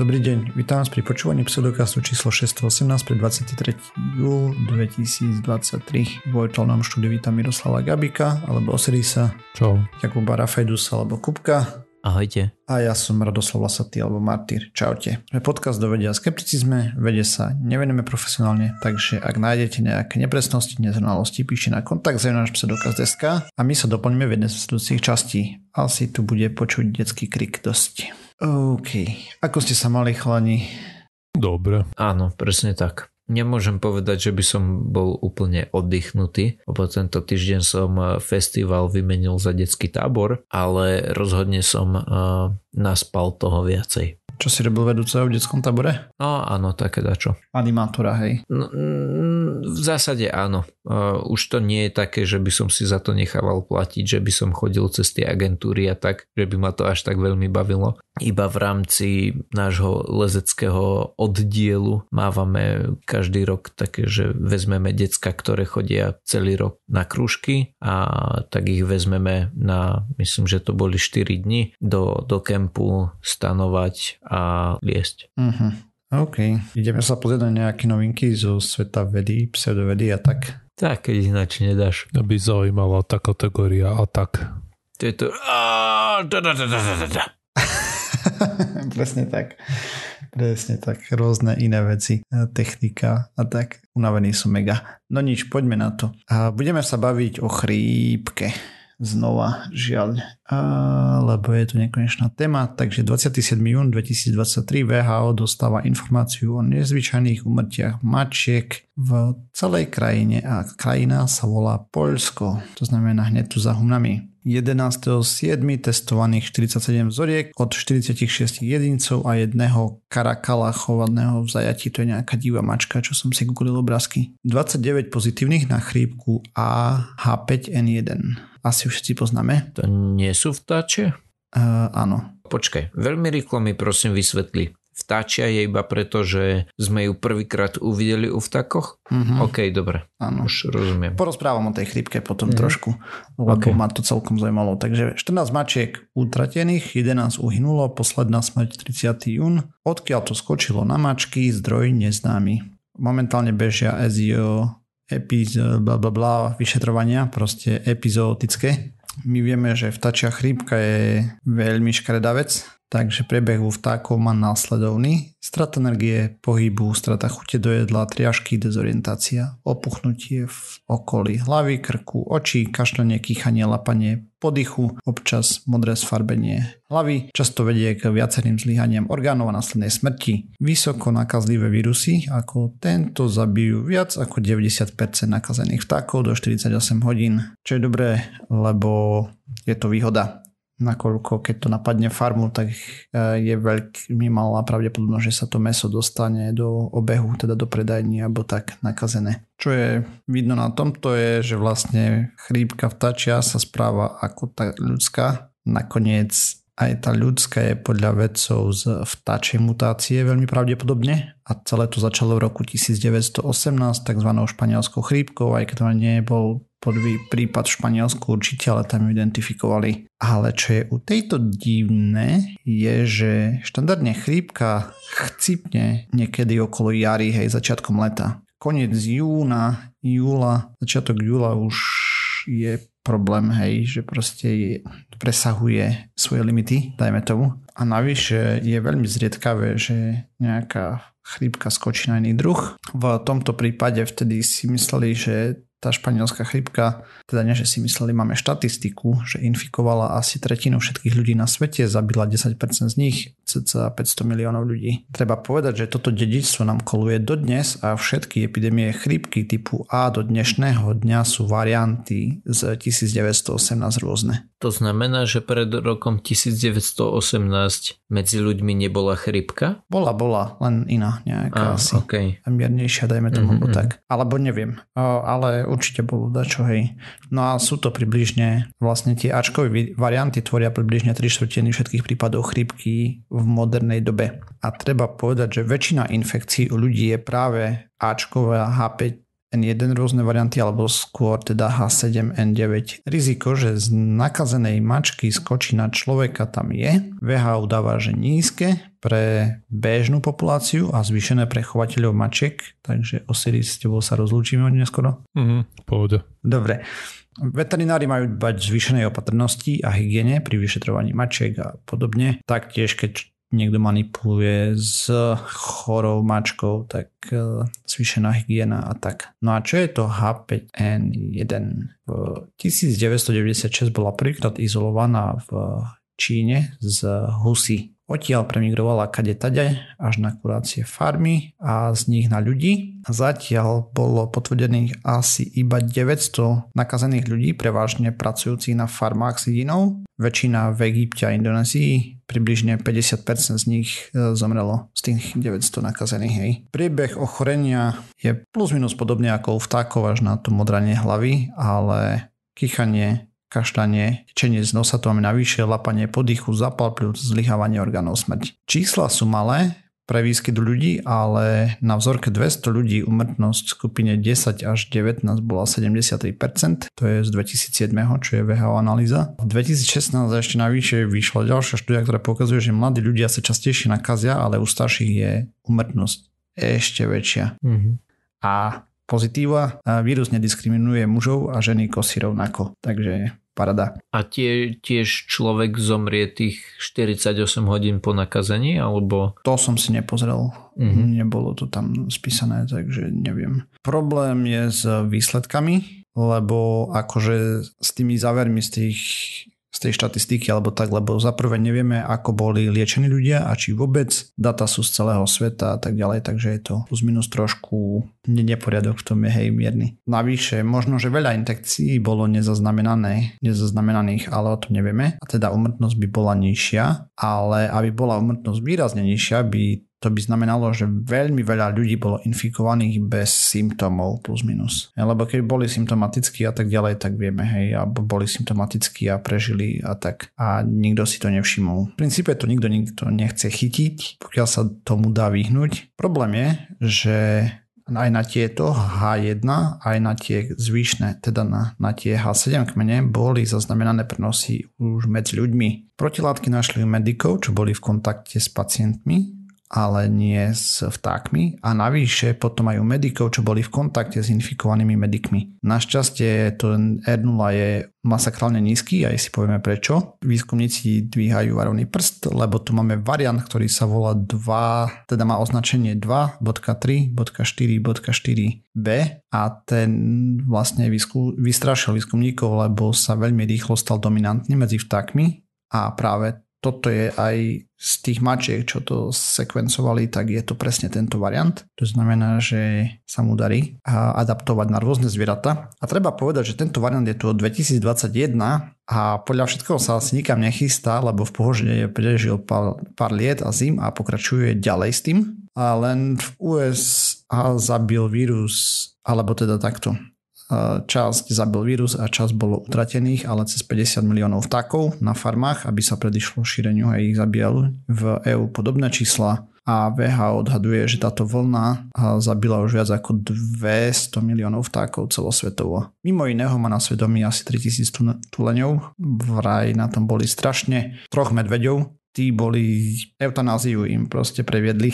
Dobrý deň, vítam vás pri počúvaní pseudokastu číslo 618 pre 23. júl 2023. V virtuálnom štúdiu vítam Miroslava Gabika alebo Osirisa. Čau. Jakuba Rafedusa alebo Kupka. Ahojte. A ja som Radoslav Lasatý alebo Martyr. Čaute. Sme podcast do vedia skepticizme, vede sa nevenujeme profesionálne, takže ak nájdete nejaké nepresnosti, nezrovnalosti, píšte na kontakt z náš pseudokaz.sk a my sa doplníme v jednej z častí. Asi tu bude počuť detský krik dosť. OK. Ako ste sa mali, chlani? Dobre. Áno, presne tak. Nemôžem povedať, že by som bol úplne oddychnutý, lebo tento týždeň som eh, festival vymenil za detský tábor, ale rozhodne som uh, naspal toho viacej. Čo si robil vedúceho v detskom tábore? No áno, také dačo. Animátora, hej. No, mm, v zásade áno. Uh, už to nie je také, že by som si za to nechával platiť, že by som chodil cez tie agentúry a tak, že by ma to až tak veľmi bavilo. Iba v rámci nášho lezeckého oddielu mávame každý rok také, že vezmeme decka, ktoré chodia celý rok na krúžky a tak ich vezmeme na, myslím, že to boli 4 dni do, do kempu stanovať a liesť. Uh-huh. OK. Ideme sa pozrieť na nejaké novinky zo sveta vedy, pseudovedy a tak. Tak, keď ináč nedáš. Aby zaujímala tá kategória a tak. To je to... Presne tak. Presne tak. Rôzne iné veci. Technika a tak. Unavený som mega. No nič, poďme na to. A budeme sa baviť o chrípke znova, žiaľ, lebo je to nekonečná téma. Takže 27. jún 2023 VHO dostáva informáciu o nezvyčajných umrtiach mačiek v celej krajine a krajina sa volá Poľsko, to znamená hneď tu za humnami. 11.7. testovaných 47 vzoriek od 46 jedincov a jedného karakala chovaného v zajati, to je nejaká divá mačka, čo som si googlil obrázky. 29 pozitívnych na chrípku A H5N1. Asi už všetci poznáme. To nie sú vtáče? Uh, áno. Počkaj, veľmi rýchlo mi prosím vysvetli vtáčia je iba preto, že sme ju prvýkrát uvideli u vtákoch? Mm-hmm. OK, dobre. Áno. Už rozumiem. Porozprávam o tej chrípke potom mm-hmm. trošku, lebo okay. ma to celkom zaujímalo. Takže 14 mačiek utratených, 11 uhynulo, posledná smrť 30. jún. Odkiaľ to skočilo na mačky, zdroj neznámy. Momentálne bežia SEO epiz, bla bla bla, vyšetrovania, proste epizootické. My vieme, že vtačia chrípka je veľmi škaredá vec, Takže priebeh vtákov má následovný. Strata energie, pohybu, strata chute do jedla, triažky, dezorientácia, opuchnutie v okolí hlavy, krku, očí, kašľanie, kýchanie, lapanie, podychu, občas modré sfarbenie hlavy, často vedie k viacerým zlyhaniam orgánov a následnej smrti. Vysoko nakazlivé vírusy ako tento zabijú viac ako 90% nakazených vtákov do 48 hodín, čo je dobré, lebo je to výhoda nakoľko keď to napadne farmu, tak eh, je veľmi malá pravdepodobnosť, že sa to meso dostane do obehu, teda do predajní alebo tak nakazené. Čo je vidno na tomto je, že vlastne chrípka vtačia sa správa ako tá ľudská. Nakoniec aj tá ľudská je podľa vedcov z vtáčej mutácie veľmi pravdepodobne a celé to začalo v roku 1918 tzv. španielskou chrípkou, aj keď to nebol prvý prípad v Španielsku určite, ale tam identifikovali. Ale čo je u tejto divné, je, že štandardne chrípka chcipne niekedy okolo jary, hej, začiatkom leta. Koniec júna, júla, začiatok júla už je problém, hej, že proste je, presahuje svoje limity, dajme tomu. A navyše je veľmi zriedkavé, že nejaká chrípka skočí na iný druh. V tomto prípade vtedy si mysleli, že tá španielská chrypka, teda nie, že si mysleli, máme štatistiku, že infikovala asi tretinu všetkých ľudí na svete, zabila 10% z nich, cca 500 miliónov ľudí. Treba povedať, že toto dedičstvo nám koluje dodnes a všetky epidémie chrípky typu A do dnešného dňa sú varianty z 1918 rôzne. To znamená, že pred rokom 1918 medzi ľuďmi nebola chrypka? Bola, bola, len iná nejaká ah, asi. Okay. Miernejšia, dajme tomu, mm-hmm. tak. Alebo neviem, ale určite bolo dačo, hej. No a sú to približne, vlastne tie Ačkové varianty tvoria približne 3 štvrtiny všetkých prípadov chrypky v modernej dobe. A treba povedať, že väčšina infekcií u ľudí je práve Ačková H5 H5N1 rôzne varianty, alebo skôr teda H7N9. Riziko, že z nakazenej mačky skočí na človeka tam je. VHO dáva, že nízke pre bežnú populáciu a zvýšené pre chovateľov mačiek, takže Osiris s tebou sa rozlúčime od neskoro. Mhm, pohode. Dobre. Veterinári majú dbať zvýšenej opatrnosti a hygiene pri vyšetrovaní mačiek a podobne. Taktiež, keď niekto manipuluje s chorou mačkou, tak e, zvýšená hygiena a tak. No a čo je to H5N1? V 1996 bola prvýkrát izolovaná v Číne z husy. Odtiaľ premigrovala kade tade až na kurácie farmy a z nich na ľudí. Zatiaľ bolo potvrdených asi iba 900 nakazených ľudí, prevažne pracujúcich na farmách s jedinou. Väčšina v Egypte a Indonézii, približne 50% z nich e, zomrelo z tých 900 nakazených. Hej. Priebeh ochorenia je plus minus podobne ako u vtákov až na to modranie hlavy, ale kýchanie kaštanie, tečenie z nosa, to máme navyše, lapanie podýchu, zapal pľúc, zlyhávanie orgánov smrť. Čísla sú malé pre výskyt ľudí, ale na vzorke 200 ľudí umrtnosť v skupine 10 až 19 bola 73%, to je z 2007, čo je VHO analýza. V 2016 ešte navyše vyšla ďalšia štúdia, ktorá pokazuje, že mladí ľudia sa častejšie nakazia, ale u starších je umrtnosť ešte väčšia. Mm-hmm. A pozitíva. Vírus nediskriminuje mužov a ženy kosy rovnako. Takže parada. A tie, tiež človek zomrie tých 48 hodín po nakazení, alebo? To som si nepozrel. Mm-hmm. Nebolo to tam spísané, takže neviem. Problém je s výsledkami, lebo akože s tými závermi z tých tej štatistiky alebo tak, lebo za prvé nevieme, ako boli liečení ľudia a či vôbec data sú z celého sveta a tak ďalej, takže je to plus minus trošku neporiadok v tom je hej mierny. Navyše, možno, že veľa infekcií bolo nezaznamenané, nezaznamenaných, ale o tom nevieme a teda umrtnosť by bola nižšia, ale aby bola umrtnosť výrazne nižšia, by to by znamenalo, že veľmi veľa ľudí bolo infikovaných bez symptómov plus minus. Lebo keď boli symptomatickí a tak ďalej, tak vieme, hej, alebo boli symptomatickí a prežili a tak. A nikto si to nevšimol. V princípe to nikto, nikto nechce chytiť, pokiaľ sa tomu dá vyhnúť. Problém je, že aj na tieto H1, aj na tie zvyšné, teda na, na tie H7 kmene, boli zaznamenané prenosy už medzi ľuďmi. Protilátky našli medikov, čo boli v kontakte s pacientmi ale nie s vtákmi a navyše potom majú medikov, čo boli v kontakte s infikovanými medikmi. Našťastie to R0 je masakrálne nízky a si povieme prečo. Výskumníci dvíhajú varovný prst, lebo tu máme variant, ktorý sa volá 2, teda má označenie 2.3.4.4b a ten vlastne vystrašil výskumníkov, lebo sa veľmi rýchlo stal dominantný medzi vtákmi a práve toto je aj z tých mačiek, čo to sekvencovali, tak je to presne tento variant. To znamená, že sa mu darí adaptovať na rôzne zvieratá. A treba povedať, že tento variant je tu od 2021 a podľa všetkého sa asi nikam nechystá, lebo v pohode prežil pár, pár liet a zim a pokračuje ďalej s tým. A len v USA zabil vírus, alebo teda takto časť zabil vírus a časť bolo utratených, ale cez 50 miliónov vtákov na farmách, aby sa predišlo šíreniu a ich zabíjali. V EU podobné čísla a VH odhaduje, že táto vlna zabila už viac ako 200 miliónov vtákov celosvetovo. Mimo iného má na svedomí asi 3000 tuleňov, vraj na tom boli strašne, troch medveďov, tí boli, eutanáziu im proste previedli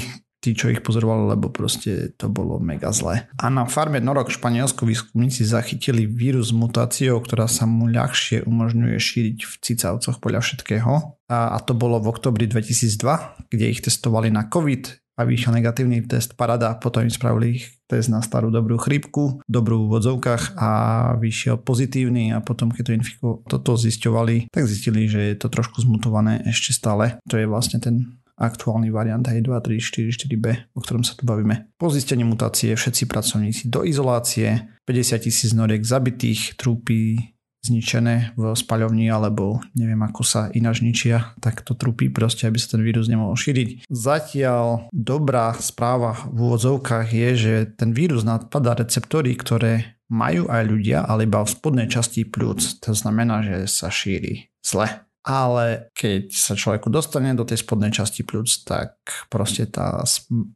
tí, čo ich pozorovali, lebo proste to bolo mega zlé. A na farme Norok v Španielsku výskumníci zachytili vírus s mutáciou, ktorá sa mu ľahšie umožňuje šíriť v cicavcoch podľa všetkého. A, a to bolo v oktobri 2002, kde ich testovali na COVID a vyšiel negatívny test parada, potom im spravili ich test na starú dobrú chrípku, dobrú v odzovkách a vyšiel pozitívny a potom keď to infiko, toto zisťovali, tak zistili, že je to trošku zmutované ešte stále. To je vlastne ten aktuálny variant aj 2, 3, 4, 4b, o ktorom sa tu bavíme. Po zistení mutácie všetci pracovníci do izolácie, 50 tisíc noriek zabitých, trúpy zničené v spaľovni alebo neviem ako sa ináč ničia, tak to trupí proste, aby sa ten vírus nemohol šíriť. Zatiaľ dobrá správa v úvodzovkách je, že ten vírus napadá receptory, ktoré majú aj ľudia, ale iba v spodnej časti plúc. To znamená, že sa šíri zle ale keď sa človeku dostane do tej spodnej časti pľúc, tak proste tá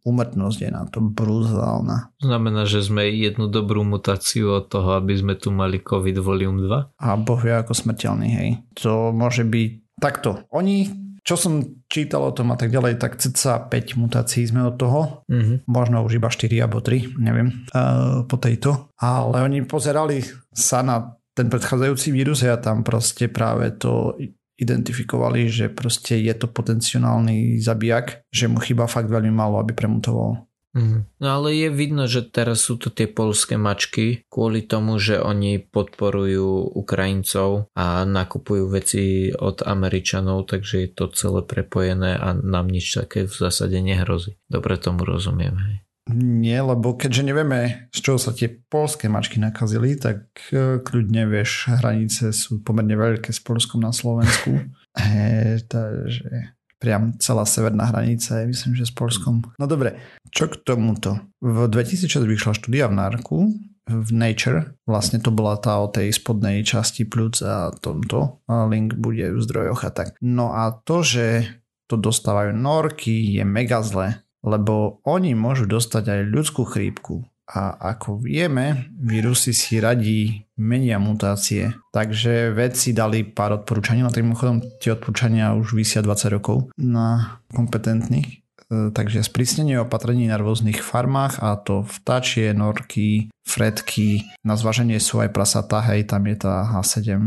úmrtnosť je na to brutálna. Znamená, že sme jednu dobrú mutáciu od toho, aby sme tu mali COVID volume 2? A boh vie ako smrteľný, hej. To môže byť takto. Oni čo som čítal o tom a tak ďalej, tak cca 5 mutácií sme od toho. Mm-hmm. Možno už iba 4 alebo 3, neviem, uh, po tejto. Ale oni pozerali sa na ten predchádzajúci vírus a tam proste práve to identifikovali, že proste je to potenciálny zabijak, že mu chyba fakt veľmi málo, aby premutoval. Mm. No ale je vidno, že teraz sú to tie polské mačky kvôli tomu, že oni podporujú Ukrajincov a nakupujú veci od Američanov, takže je to celé prepojené a nám nič také v zásade nehrozí. Dobre tomu rozumiem. Nie, lebo keďže nevieme, z čoho sa tie polské mačky nakazili, tak e, kľudne vieš, hranice sú pomerne veľké s Polskom na Slovensku. E, takže priam celá severná hranica je, myslím, že s Polskom. No dobre, čo k tomuto? V 2006 vyšla štúdia v Narku, v Nature, vlastne to bola tá o tej spodnej časti pľúc a tomto. Link bude v zdrojoch a tak. No a to, že to dostávajú norky, je mega zlé lebo oni môžu dostať aj ľudskú chrípku. A ako vieme, vírusy si radí menia mutácie. Takže vedci dali pár odporúčaní, no tým chodom tie odporúčania už vysia 20 rokov na kompetentných. E, takže sprísnenie opatrení na rôznych farmách a to vtáčie, norky, fredky, na zvaženie sú aj prasatá, hej, tam je tá H7,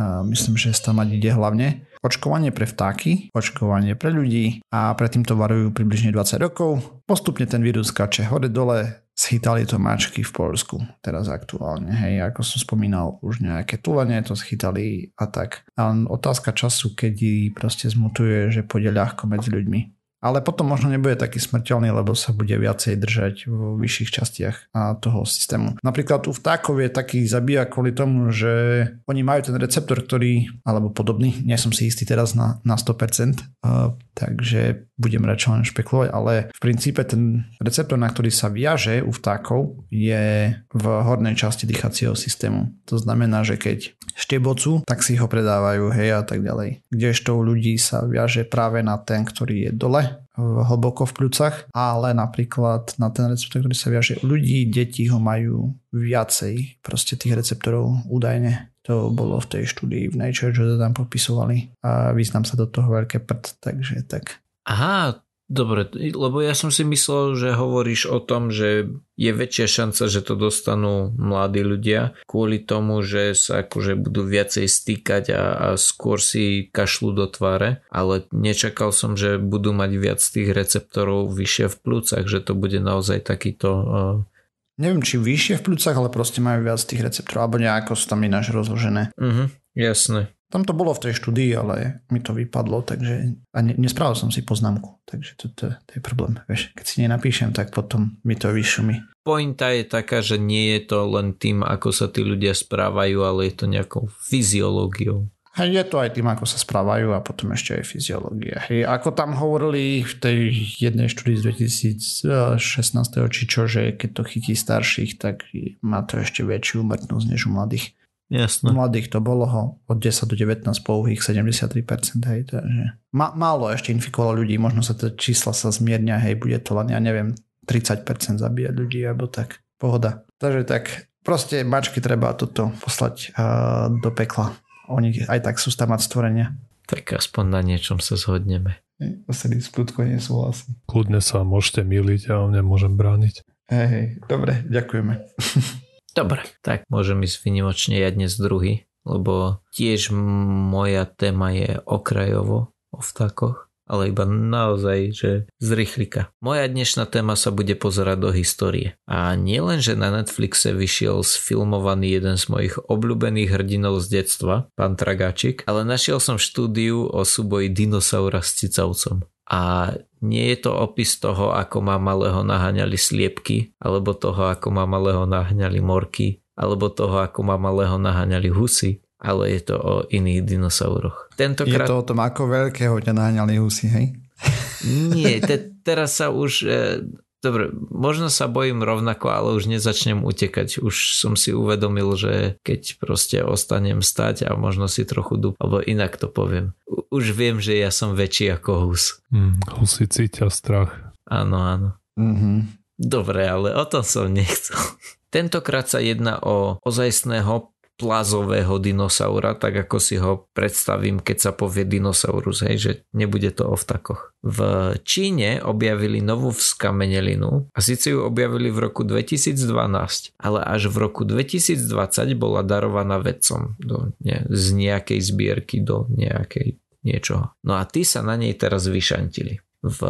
a myslím, že tam mať ide hlavne. Očkovanie pre vtáky, očkovanie pre ľudí a predtým to varujú približne 20 rokov. Postupne ten vírus skače hore-dole, schytali to mačky v Polsku, teraz aktuálne. Hej, ako som spomínal, už nejaké tulenie to schytali a tak. A otázka času, kedy proste zmutuje, že pôjde ľahko medzi ľuďmi ale potom možno nebude taký smrteľný, lebo sa bude viacej držať v vyšších častiach toho systému. Napríklad u vtákov je taký zabíja kvôli tomu, že oni majú ten receptor, ktorý, alebo podobný, nie som si istý teraz na, na 100%, uh, takže budem radšej len špekulovať, ale v princípe ten receptor, na ktorý sa viaže u vtákov, je v hornej časti dýchacieho systému. To znamená, že keď štebocu, tak si ho predávajú, hej a tak ďalej. Kdežto u ľudí sa viaže práve na ten, ktorý je dole, hlboko v pľúcach, ale napríklad na ten receptor, ktorý sa viaže u ľudí, deti ho majú viacej, proste tých receptorov údajne. To bolo v tej štúdii v Nature, že to tam popisovali a význam sa do toho veľké prd, takže tak. Aha, Dobre, lebo ja som si myslel, že hovoríš o tom, že je väčšia šanca, že to dostanú mladí ľudia kvôli tomu, že sa akože budú viacej stýkať a, a skôr si kašľú do tváre, ale nečakal som, že budú mať viac tých receptorov vyššie v plúcach, že to bude naozaj takýto... Uh... Neviem, či vyššie v plúcach, ale proste majú viac tých receptorov, alebo nejako sú tam ináč rozložené. Uh-huh, jasné. Tam to bolo v tej štúdii, ale mi to vypadlo, takže a ne, nespravil som si poznámku, takže to, to, to je problém. Vieš, keď si nenapíšem, tak potom mi to vyšumí. Pointa je taká, že nie je to len tým, ako sa tí ľudia správajú, ale je to nejakou fyziológiou. A je to aj tým, ako sa správajú a potom ešte aj fyziológia. Hej, ako tam hovorili v tej jednej štúdii z 2016, či čo, že keď to chytí starších, tak má to ešte väčšiu umrtnosť než u mladých. Jasne. Mladých to bolo ho od 10 do 19 pouhých 73%, hej, takže ma, málo ešte infikovalo ľudí, možno sa tie čísla sa zmiernia, hej, bude to len, ja neviem, 30% zabíjať ľudí, alebo tak, pohoda. Takže tak, proste mačky treba toto poslať uh, do pekla. Oni aj tak sú tam stvorenia. Tak aspoň na niečom sa zhodneme. Osedy skutko nesúhlasí. Kľudne sa môžete miliť, ja vám nemôžem brániť. Hej, hej, dobre, ďakujeme. Dobre, tak môžem ísť vynimočne ja dnes druhý, lebo tiež moja téma je okrajovo o vtákoch, ale iba naozaj, že z rýchlika. Moja dnešná téma sa bude pozerať do histórie. A nielen, že na Netflixe vyšiel sfilmovaný jeden z mojich obľúbených hrdinov z detstva, pán Tragáčik, ale našiel som štúdiu o súboji dinosaura s cicavcom. A nie je to opis toho, ako ma malého naháňali sliepky, alebo toho, ako ma malého naháňali morky, alebo toho, ako ma malého naháňali husy, ale je to o iných dinosauroch. Tentokrát... Je to o tom, ako veľkého ťa naháňali husy, hej? Nie, te, teraz sa už... E, dobre, možno sa bojím rovnako, ale už nezačnem utekať. Už som si uvedomil, že keď proste ostanem stať a možno si trochu dup, alebo inak to poviem. Už viem, že ja som väčší ako hus. Mm, husy cítia strach. Áno, áno. Mm-hmm. Dobre, ale o tom som nechcel. Tentokrát sa jedná o ozajstného plazového dinosaura, tak ako si ho predstavím, keď sa povie dinosaurus, hej, že nebude to o vtakoch. V Číne objavili novú skamenelinu a síce ju objavili v roku 2012, ale až v roku 2020 bola darovaná vedcom do, ne, z nejakej zbierky do nejakej niečoho. No a tí sa na nej teraz vyšantili. V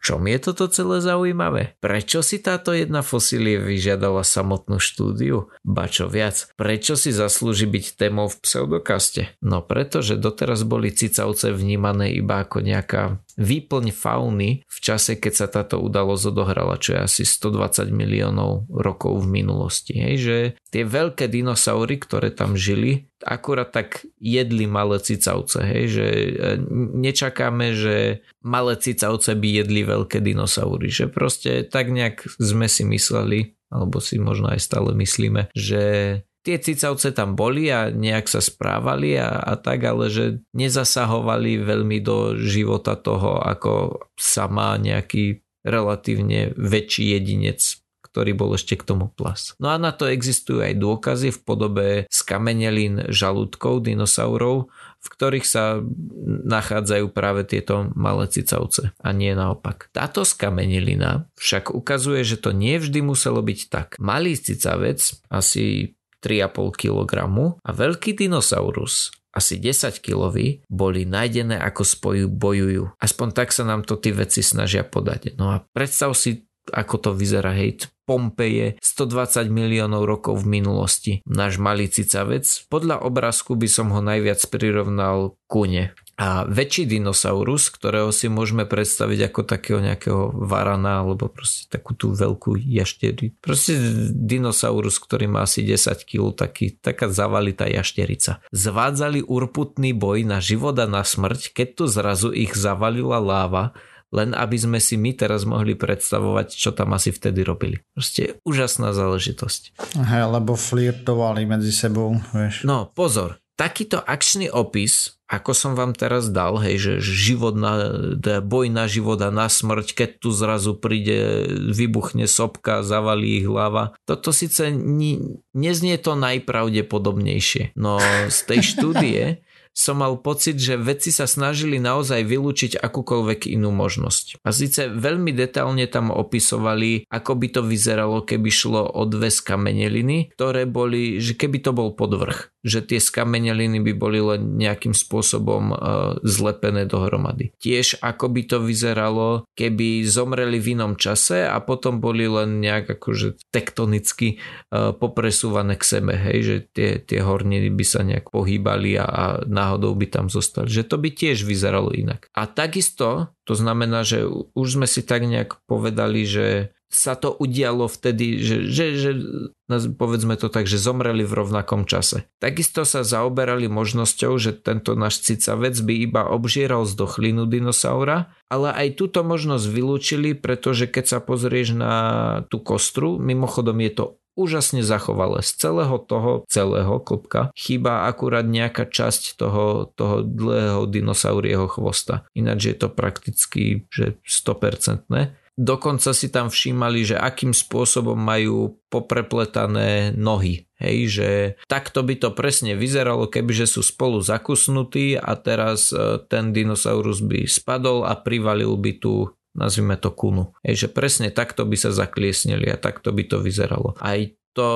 čom je toto celé zaujímavé? Prečo si táto jedna fosílie vyžiadala samotnú štúdiu? Ba čo viac, prečo si zaslúži byť témou v pseudokaste? No pretože doteraz boli cicavce vnímané iba ako nejaká výplň fauny v čase, keď sa táto udalosť odohrala, čo je asi 120 miliónov rokov v minulosti. Hej, že tie veľké dinosaury, ktoré tam žili, akurát tak jedli malé cicavce. Hej, že e, nečakáme, že malé cicavce by jedli veľké dinosaury. Že proste tak nejak sme si mysleli, alebo si možno aj stále myslíme, že tie cicavce tam boli a nejak sa správali a, a tak, ale že nezasahovali veľmi do života toho, ako sa má nejaký relatívne väčší jedinec ktorý bol ešte k tomu plas. No a na to existujú aj dôkazy v podobe skamenelín žalúdkov dinosaurov, v ktorých sa nachádzajú práve tieto malé cicavce a nie naopak. Táto skamenelina však ukazuje, že to nie vždy muselo byť tak. Malý cicavec, asi 3,5 kg a veľký dinosaurus asi 10 kilový, boli nájdené ako spoju bojujú. Aspoň tak sa nám to tí veci snažia podať. No a predstav si, ako to vyzerá, hej, Pompeje 120 miliónov rokov v minulosti. Náš malý cicavec, podľa obrázku by som ho najviac prirovnal kune. A väčší dinosaurus, ktorého si môžeme predstaviť ako takého nejakého varana alebo proste takú tú veľkú jašteri. Proste dinosaurus, ktorý má asi 10 kg, taký, taká zavalitá jašterica. Zvádzali urputný boj na život a na smrť, keď tu zrazu ich zavalila láva, len aby sme si my teraz mohli predstavovať, čo tam asi vtedy robili. Proste úžasná záležitosť. Hej, lebo flirtovali medzi sebou, vieš. No, pozor, takýto akčný opis ako som vám teraz dal, hej, že život na, boj na život a na smrť, keď tu zrazu príde, vybuchne sopka, zavalí ich hlava. Toto síce ni, neznie to najpravdepodobnejšie, no z tej štúdie som mal pocit, že vedci sa snažili naozaj vylúčiť akúkoľvek inú možnosť. A síce veľmi detailne tam opisovali, ako by to vyzeralo, keby šlo o dve skameneliny, ktoré boli, že keby to bol podvrh že tie skameneliny by boli len nejakým spôsobom uh, zlepené dohromady. Tiež ako by to vyzeralo, keby zomreli v inom čase a potom boli len nejak akože tektonicky uh, popresúvané k sebe, hej, že tie, tie horniny by sa nejak pohýbali a, a náhodou by tam zostali. Že to by tiež vyzeralo inak. A takisto to znamená, že už sme si tak nejak povedali, že sa to udialo vtedy, že, že, že povedzme to tak, že zomreli v rovnakom čase. Takisto sa zaoberali možnosťou, že tento náš cicavec by iba obžieral zdochlinu dinosaura, ale aj túto možnosť vylúčili, pretože keď sa pozrieš na tú kostru, mimochodom je to úžasne zachovalé. Z celého toho, celého klopka chýba akurát nejaká časť toho, toho dlhého dinosaurieho chvosta. Ináč je to prakticky že 100%. Dokonca si tam všímali, že akým spôsobom majú poprepletané nohy. Hej, že takto by to presne vyzeralo, kebyže sú spolu zakusnutí a teraz e, ten dinosaurus by spadol a privalil by tú nazvime to kunu. Hej, že presne takto by sa zakliesnili a takto by to vyzeralo. Aj to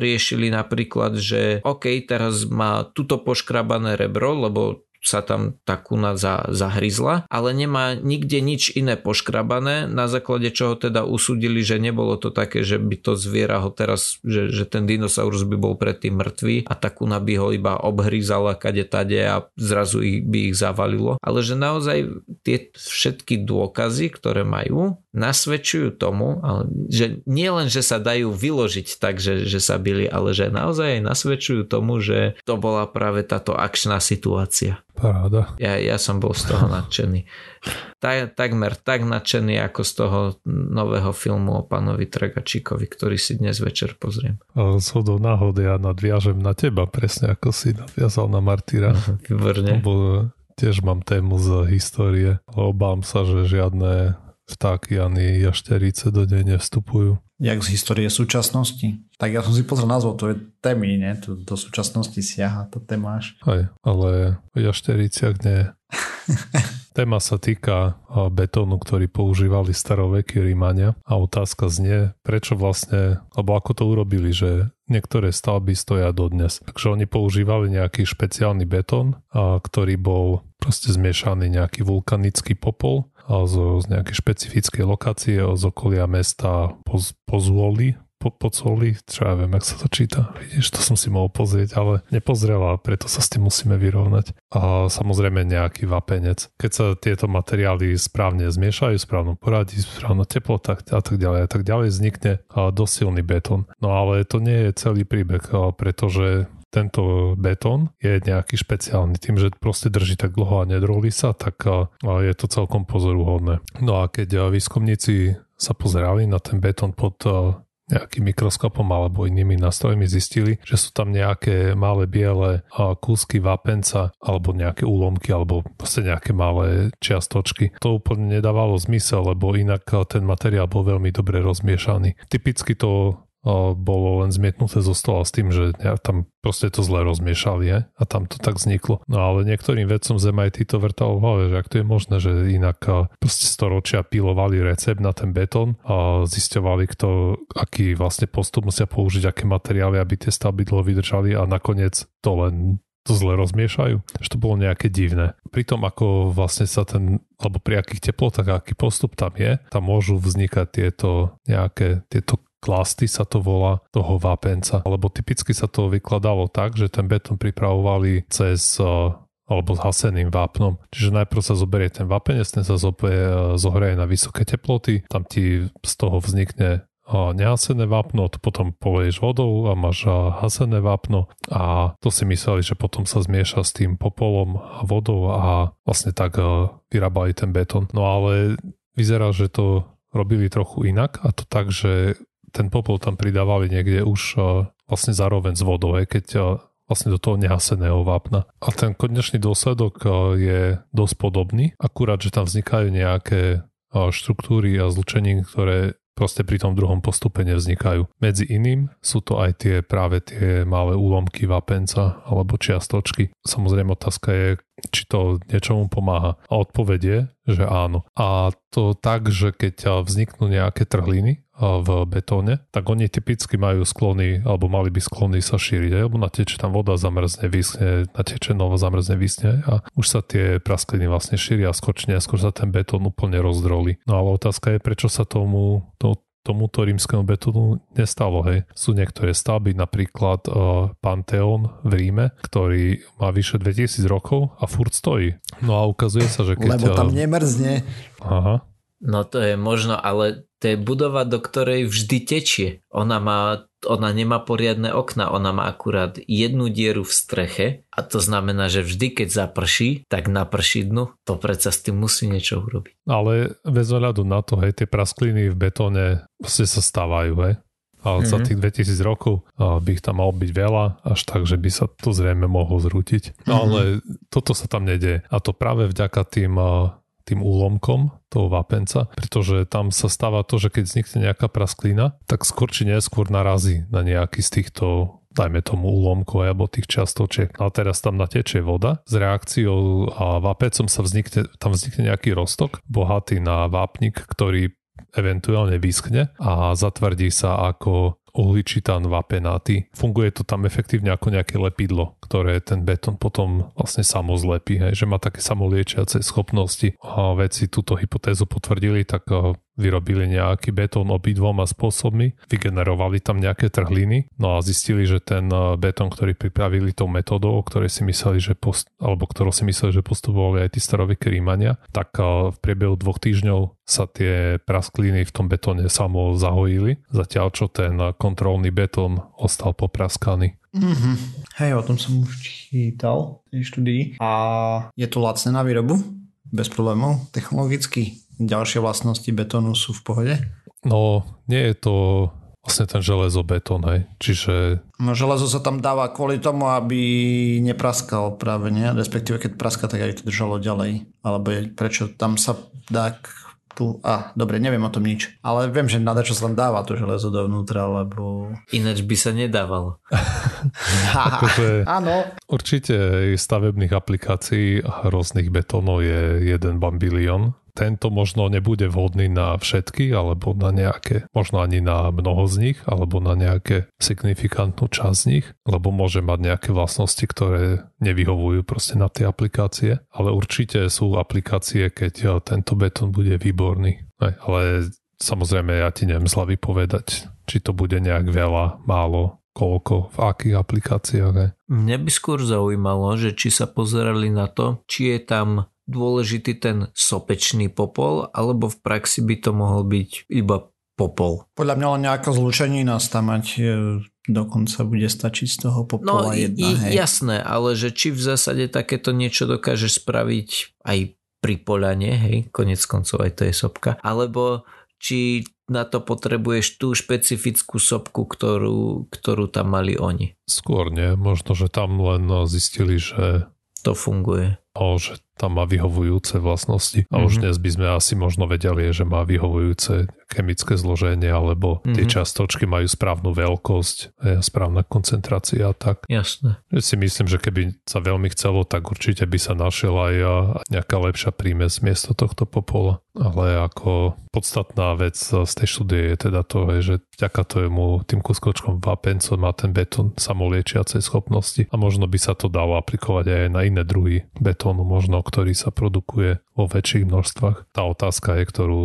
riešili napríklad, že OK, teraz má tuto poškrabané rebro, lebo sa tam tá kuna za, zahryzla, ale nemá nikde nič iné poškrabané, na základe čoho teda usúdili, že nebolo to také, že by to zviera ho teraz, že, že ten dinosaurus by bol predtým mŕtvý a tá kuna by ho iba obhryzala kade tade a zrazu ich, by ich zavalilo. Ale že naozaj tie všetky dôkazy, ktoré majú, nasvedčujú tomu, že nie len, že sa dajú vyložiť tak, že, že sa byli, ale že naozaj aj nasvedčujú tomu, že to bola práve táto akčná situácia. Paráda. Ja, ja som bol z toho nadšený. Tak, takmer tak nadšený ako z toho nového filmu o pánovi Tragačíkovi, ktorý si dnes večer pozriem. Zhodou náhody ja nadviažem na teba, presne ako si nadviazal na Martyra. Výborne. Lebo tiež mám tému z histórie. Obám sa, že žiadne vtáky ani jašterice do nej nevstupujú. Jak z histórie súčasnosti? Tak ja som si pozrel názov, to je témy, ne? To do súčasnosti siaha, to témáš. Aj, ale o jaštericiach nie. Téma sa týka betónu, ktorý používali staroveky Rímania a otázka znie, prečo vlastne, alebo ako to urobili, že niektoré stavby stoja dodnes. Takže oni používali nejaký špeciálny betón, ktorý bol proste zmiešaný nejaký vulkanický popol z, z nejakej špecifickej lokácie z okolia mesta Poz, Pozuoli, po, Pocoli, čo ja viem, jak sa to číta. Vidíš, to som si mohol pozrieť, ale nepozrel a preto sa s tým musíme vyrovnať. A samozrejme nejaký vapenec. Keď sa tieto materiály správne zmiešajú, správnom poradí, správno teplotách a tak ďalej a tak ďalej, vznikne dosilný betón. No ale to nie je celý príbeh, pretože tento betón je nejaký špeciálny. Tým, že proste drží tak dlho a nedrolí sa, tak je to celkom pozoruhodné. No a keď výskumníci sa pozerali na ten betón pod nejakým mikroskopom alebo inými nástrojmi zistili, že sú tam nejaké malé biele kúsky vápenca alebo nejaké úlomky alebo proste nejaké malé čiastočky. To úplne nedávalo zmysel, lebo inak ten materiál bol veľmi dobre rozmiešaný. Typicky to bolo len zmietnuté zo stola s tým, že tam proste to zle rozmiešali je? a tam to tak vzniklo. No ale niektorým vedcom zem aj títo vrtalo v hlave, že ak to je možné, že inak proste storočia pilovali recept na ten betón a zisťovali, kto, aký vlastne postup musia použiť, aké materiály, aby tie stavby dlho vydržali a nakoniec to len to zle rozmiešajú. Že to bolo nejaké divné. Pri tom, ako vlastne sa ten, alebo pri akých teplotách, aký postup tam je, tam môžu vznikať tieto nejaké, tieto klasty sa to volá toho vápenca. Lebo typicky sa to vykladalo tak, že ten betón pripravovali cez eh, alebo s haseným vápnom. Čiže najprv sa zoberie ten vápenec, ten sa zoberie, zohreje na vysoké teploty, tam ti z toho vznikne eh, nehasené vápno, to potom poleješ vodou a máš eh, hasené vápno a to si mysleli, že potom sa zmieša s tým popolom a vodou a vlastne tak vyrábali ten betón. No ale vyzerá, že to robili trochu inak a to tak, že ten popol tam pridávali niekde už uh, vlastne zároveň s vodou, keď uh, vlastne do toho nehaseného vápna. A ten konečný dôsledok uh, je dosť podobný, akurát, že tam vznikajú nejaké štruktúry a zlučení, ktoré proste pri tom druhom postupe nevznikajú. Medzi iným sú to aj tie práve tie malé úlomky vápenca alebo čiastočky. Samozrejme otázka je, či to niečomu pomáha. A odpoveď je, že áno. A to tak, že keď vzniknú nejaké trhliny v betóne, tak oni typicky majú sklony, alebo mali by sklony sa šíriť, alebo nateče tam voda, zamrzne, vyschne, nateče nova, zamrzne, vyschne a už sa tie praskliny vlastne šíria a skočne, skôr sa ten betón úplne rozdroli. No ale otázka je, prečo sa tomu, to, tomuto rímskému betónu nestalo. Hej. Sú niektoré stavby, napríklad uh, Panteón v Ríme, ktorý má vyše 2000 rokov a furt stojí. No a ukazuje sa, že keď... Lebo tam nemrzne. Aha. No to je možno, ale to je budova, do ktorej vždy tečie. Ona, má, ona nemá poriadne okna, ona má akurát jednu dieru v streche a to znamená, že vždy keď zaprší, tak naprší dnu. To predsa s tým musí niečo urobiť. Ale bez ohľadu na to, hej, tie praskliny v betóne proste sa stávajú, hej. Ale mm-hmm. za mhm. tých 2000 rokov by ich tam malo byť veľa, až tak, že by sa to zrejme mohlo zrútiť. No mm-hmm. ale toto sa tam nedieje. A to práve vďaka tým tým úlomkom toho vápenca, pretože tam sa stáva to, že keď vznikne nejaká prasklina, tak skôr či neskôr narazí na nejaký z týchto dajme tomu úlomkov alebo tých častočiek. A teraz tam natečie voda s reakciou a vápecom sa vznikne, tam vznikne nejaký rostok bohatý na vápnik, ktorý eventuálne vyschne a zatvrdí sa ako uhličitán vapenáty. Funguje to tam efektívne ako nejaké lepidlo, ktoré ten betón potom vlastne samo zlepí, hej, že má také samoliečiace schopnosti. A veci túto hypotézu potvrdili, tak vyrobili nejaký betón obidvoma spôsobmi, vygenerovali tam nejaké trhliny, no a zistili, že ten e, betón, ktorý pripravili tou metodou, o ktorej si mysleli, že post, alebo ktorú si mysleli, že postupovali aj tí staroveké Rímania, tak e, v priebehu dvoch týždňov sa tie praskliny v tom betóne samo zahojili, zatiaľ čo ten kontrolný betón ostal popraskaný. Mm-hmm. Hej, o tom som už čítal v štúdii. A je to lacné na výrobu? Bez problémov? Technologicky? Ďalšie vlastnosti betónu sú v pohode? No, nie je to vlastne ten železobetón, hej. Čiže... No železo sa tam dáva kvôli tomu, aby nepraskal práve, nie? Respektíve keď praska, tak aj to držalo ďalej. Alebo je, prečo tam sa dá tu, a dobre, neviem o tom nič, ale viem, že na čo sa tam dáva to železo dovnútra, lebo... Ináč by sa nedávalo. akože, Áno. Určite stavebných aplikácií a rôznych betónov je jeden bambilión tento možno nebude vhodný na všetky, alebo na nejaké, možno ani na mnoho z nich, alebo na nejaké signifikantnú časť z nich, lebo môže mať nejaké vlastnosti, ktoré nevyhovujú proste na tie aplikácie, ale určite sú aplikácie, keď tento betón bude výborný. Ale samozrejme ja ti neviem zla vypovedať, či to bude nejak veľa, málo, koľko, v akých aplikáciách. Mňa by skôr zaujímalo, že či sa pozerali na to, či je tam dôležitý ten sopečný popol, alebo v praxi by to mohol byť iba popol. Podľa mňa len nejaká zlučenina stamať dokonca bude stačiť z toho popola no, jedna. Hej. Jasné, ale že či v zásade takéto niečo dokáže spraviť aj pri poľane, hej, konec koncov aj to je sopka, alebo či na to potrebuješ tú špecifickú sopku, ktorú, ktorú tam mali oni. Skôr nie, možno, že tam len zistili, že to funguje. O, že tam má vyhovujúce vlastnosti. A mm-hmm. už mhm. dnes by sme asi možno vedeli, že má vyhovujúce chemické zloženie, alebo mm-hmm. tie mhm. častočky majú správnu veľkosť, správna koncentrácia a tak. Jasné. Ja si myslím, že keby sa veľmi chcelo, tak určite by sa našiel aj nejaká lepšia prímes miesto tohto popola. Ale ako podstatná vec z tej štúdie je teda to, že vďaka tomu tým kuskočkom vápencov má ten betón samoliečiacej schopnosti a možno by sa to dalo aplikovať aj na iné druhy betónu, možno ktorý sa produkuje vo väčších množstvách. Tá otázka je, ktorú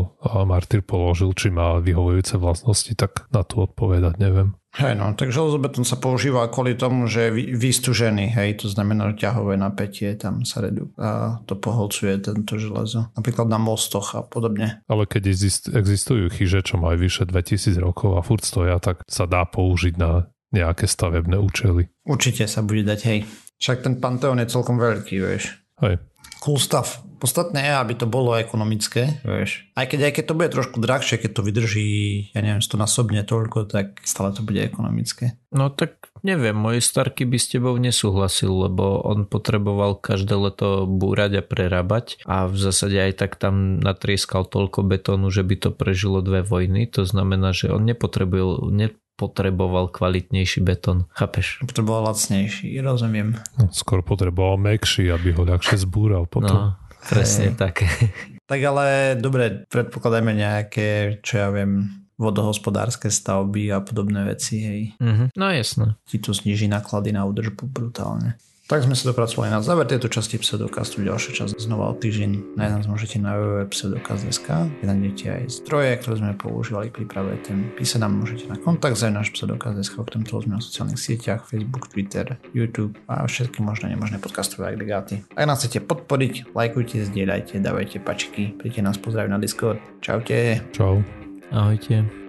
Martyr položil, či má vyhovujúce vlastnosti, tak na to odpovedať neviem. Hej no, tak železobetón sa používa kvôli tomu, že je vystúžený, hej, to znamená, že ťahové napätie tam sa redu a to poholcuje tento železo. Napríklad na mostoch a podobne. Ale keď existujú chyže, čo majú vyše 2000 rokov a furt stoja, tak sa dá použiť na nejaké stavebné účely. Určite sa bude dať, hej. Však ten panteón je celkom veľký, vieš. Hej cool stuff. Podstatné je, aby to bolo ekonomické, vieš. Aj keď, aj keď to bude trošku drahšie, keď to vydrží, ja neviem, stonásobne toľko, tak stále to bude ekonomické. No tak neviem, môj starky by s tebou nesúhlasil, lebo on potreboval každé leto búrať a prerábať a v zásade aj tak tam natrieskal toľko betónu, že by to prežilo dve vojny. To znamená, že on nepotrebuje, ne, potreboval kvalitnejší betón. Chápeš? Potreboval lacnejší, rozumiem. No, skôr potreboval mekší, aby ho ľahšie zbúral potom. No, presne hey. tak. tak ale dobre, predpokladajme nejaké, čo ja viem, vodohospodárske stavby a podobné veci, hej. Mm-hmm. No jasné. Ti to zniží náklady na údržbu brutálne. Tak sme sa dopracovali na záver tejto časti Pseudokastu. Ďalšia časť znova o týždeň. Nájsť nás môžete na www.pseudokast.sk, kde nájdete aj zdroje, ktoré sme používali pri príprave tém. Písať nám môžete na kontakt za náš Pseudokast.sk, okrem toho sme na sociálnych sieťach, Facebook, Twitter, YouTube a všetky možné nemožné podcastové agregáty. Ak nás chcete podporiť, lajkujte, zdieľajte, dávajte pačky, príďte nás pozdraviť na Discord. Čaute. Čau. Ahojte.